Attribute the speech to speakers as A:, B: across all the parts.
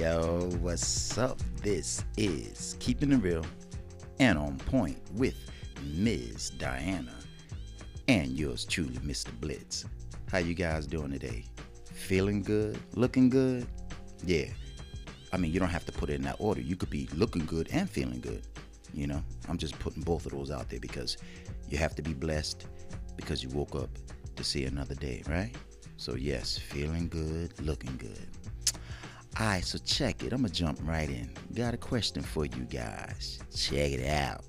A: Yo, what's up? This is Keeping It Real and On Point with Ms. Diana and yours truly, Mr. Blitz. How you guys doing today? Feeling good? Looking good? Yeah. I mean, you don't have to put it in that order. You could be looking good and feeling good. You know, I'm just putting both of those out there because you have to be blessed because you woke up to see another day, right? So, yes, feeling good, looking good. All right, so check it. I'm going to jump right in. Got a question for you guys. Check it out.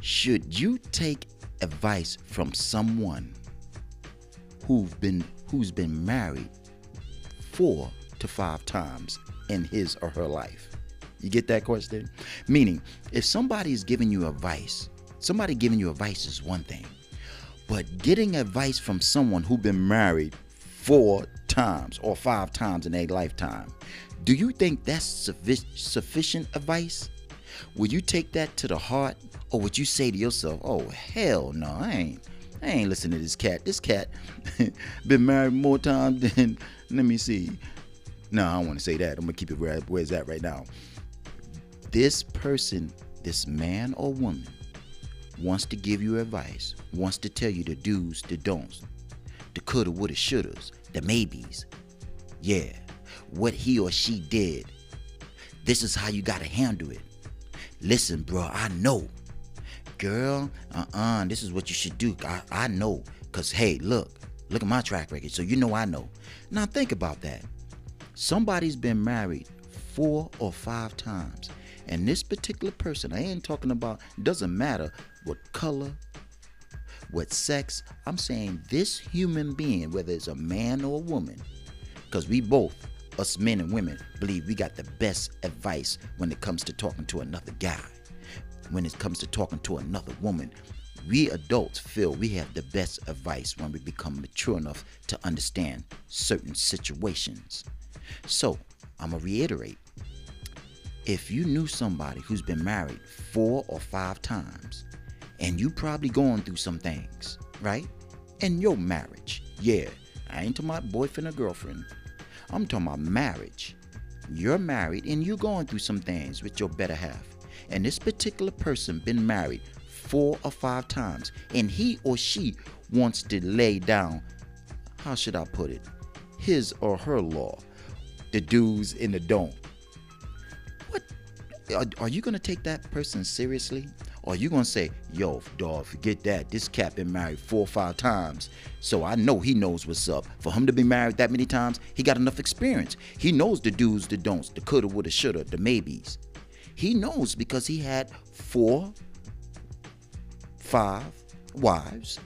A: Should you take advice from someone who've been who's been married four to five times in his or her life? You get that question? Meaning, if somebody is giving you advice, somebody giving you advice is one thing. But getting advice from someone who's been married four times or five times in their lifetime, do you think that's suffi- sufficient advice? Would you take that to the heart or would you say to yourself, oh, hell no, I ain't. I ain't listening to this cat. This cat been married more times than, let me see. No, I don't want to say that. I'm to keep it where, where it's at right now. This person, this man or woman, wants to give you advice, wants to tell you the do's, the don'ts, the coulda, woulda, shouldas, the maybes. Yeah, what he or she did. This is how you gotta handle it. Listen, bro, I know. Girl, uh-uh, this is what you should do. I, I know. Cause hey, look, look at my track record. So you know I know. Now think about that. Somebody's been married four or five times. And this particular person, I ain't talking about, doesn't matter what color, what sex. I'm saying this human being, whether it's a man or a woman, because we both, us men and women, believe we got the best advice when it comes to talking to another guy. When it comes to talking to another woman, we adults feel we have the best advice when we become mature enough to understand certain situations. So, I'm going to reiterate if you knew somebody who's been married four or five times, and you probably going through some things, right? In your marriage, yeah. I ain't talking about boyfriend or girlfriend. I'm talking about marriage. You're married and you're going through some things with your better half. And this particular person been married four or five times, and he or she wants to lay down, how should I put it, his or her law, the do's and the don't. What are, are you gonna take that person seriously? Or you gonna say, yo, dog, forget that. This cat been married four or five times. So I know he knows what's up. For him to be married that many times, he got enough experience. He knows the do's, the don'ts, the coulda, woulda, shoulda, the maybes. He knows because he had four, five wives,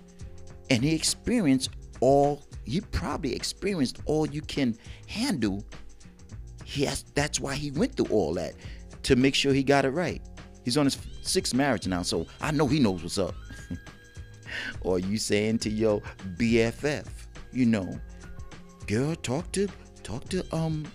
A: and he experienced all, he probably experienced all you can handle. He has, that's why he went through all that to make sure he got it right. He's on his sixth marriage now, so I know he knows what's up. or you saying to your BFF, you know, girl, talk to talk to um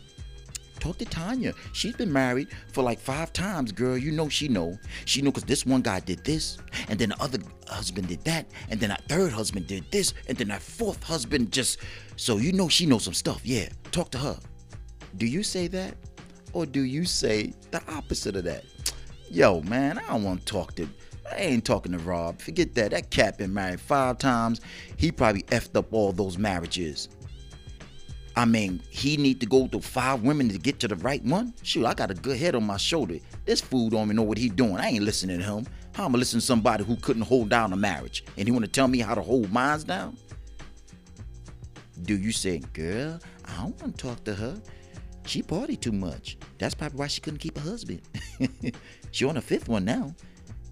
A: talk to Tanya. She's been married for like five times, girl. You know she know. She know because this one guy did this, and then the other husband did that, and then that third husband did this, and then that fourth husband just so you know she knows some stuff. Yeah, talk to her. Do you say that? Or do you say the opposite of that? Yo, man, I don't want to talk to. I ain't talking to Rob. Forget that. That cat been married five times. He probably effed up all those marriages. I mean, he need to go through five women to get to the right one. Shoot, I got a good head on my shoulder. This fool don't even know what he doing. I ain't listening to him. How I'ma listen to somebody who couldn't hold down a marriage and he want to tell me how to hold mines down? Do you say, girl, I don't want to talk to her. She party too much. That's probably why she couldn't keep a husband. she on her fifth one now.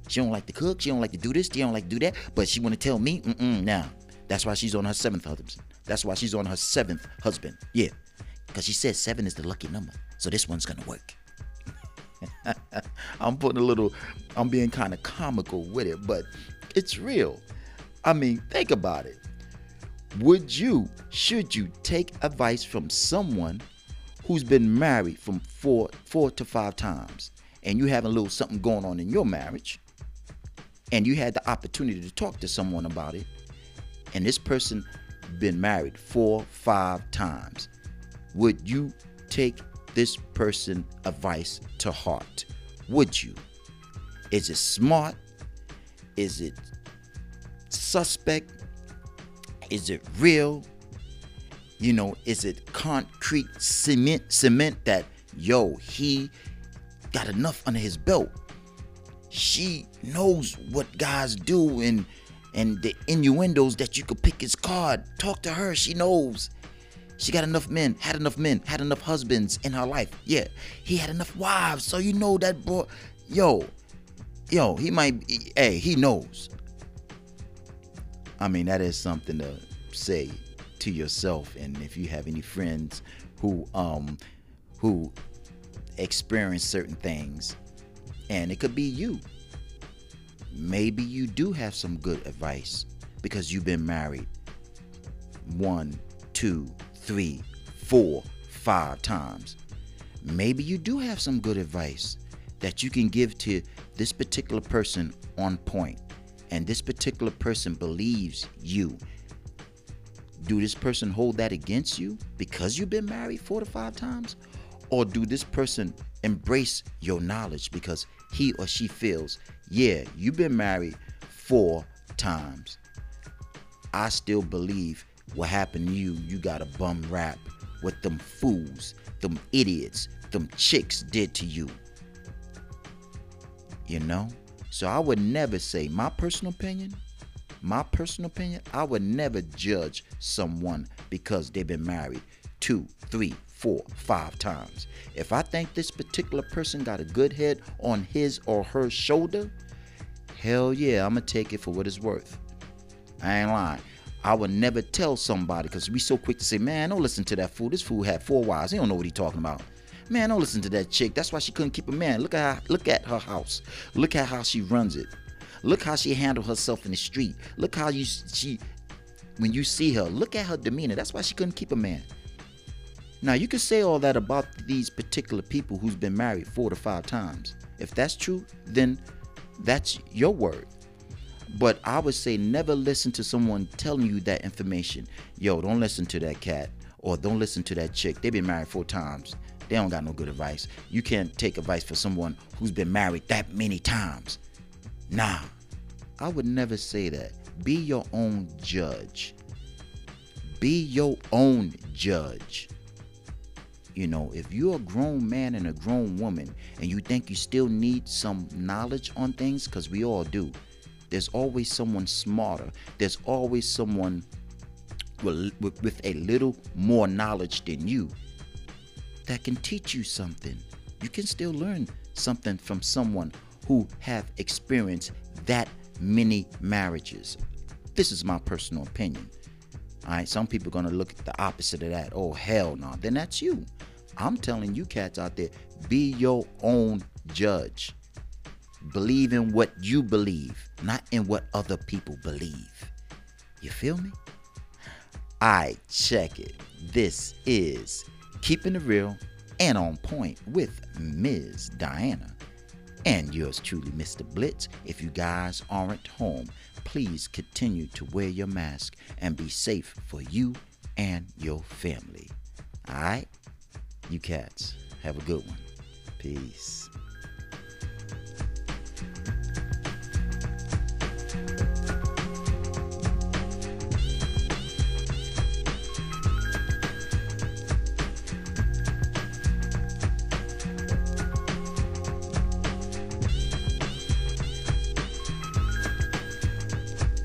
A: She don't like to cook. She don't like to do this. She don't like to do that. But she want to tell me, mm-mm, now. That's why she's on her seventh husband. That's why she's on her seventh husband. Yeah. Because she says seven is the lucky number. So this one's going to work. I'm putting a little, I'm being kind of comical with it, but it's real. I mean, think about it. Would you, should you take advice from someone who's been married from four four to five times and you have a little something going on in your marriage and you had the opportunity to talk to someone about it and this person been married four five times would you take this person advice to heart? Would you? Is it smart? Is it suspect? Is it real? You know, is it concrete cement cement that yo, he got enough under his belt. She knows what guys do and and the innuendos that you could pick his card. Talk to her. She knows. She got enough men, had enough men, had enough husbands in her life. Yeah, he had enough wives. So you know that boy, yo, yo, he might, hey, he knows. I mean, that is something to say to yourself. And if you have any friends who, um, who experience certain things, and it could be you. Maybe you do have some good advice because you've been married one, two, three, four, five times. Maybe you do have some good advice that you can give to this particular person on point, and this particular person believes you. Do this person hold that against you because you've been married four to five times? Or do this person embrace your knowledge because he or she feels, yeah, you've been married four times. I still believe what happened to you, you got a bum rap what them fools, them idiots, them chicks did to you. You know? So I would never say, my personal opinion, my personal opinion, I would never judge someone because they've been married two, three, four, five times. If I think this particular person got a good head on his or her shoulder, hell yeah, I'm gonna take it for what it's worth. I ain't lying. I would never tell somebody because we so quick to say, man, don't listen to that fool. This fool had four wives. He don't know what he talking about. Man, don't listen to that chick. That's why she couldn't keep a man. Look at her, look at her house. Look at how she runs it. Look how she handled herself in the street. Look how you she when you see her, look at her demeanor. That's why she couldn't keep a man. Now, you can say all that about these particular people who's been married four to five times. If that's true, then that's your word. But I would say never listen to someone telling you that information. Yo, don't listen to that cat or don't listen to that chick. They've been married four times. They don't got no good advice. You can't take advice for someone who's been married that many times. Nah, I would never say that. Be your own judge. Be your own judge. You know, if you're a grown man and a grown woman and you think you still need some knowledge on things, because we all do, there's always someone smarter. There's always someone with, with, with a little more knowledge than you that can teach you something. You can still learn something from someone who have experienced that many marriages. This is my personal opinion. All right, some people are gonna look at the opposite of that. Oh hell no, then that's you. I'm telling you cats out there, be your own judge. Believe in what you believe, not in what other people believe. You feel me? I check it. This is Keeping It Real and On Point with Ms. Diana. And yours truly, Mr. Blitz. If you guys aren't home, please continue to wear your mask and be safe for you and your family. All right? You cats, have a good one. Peace.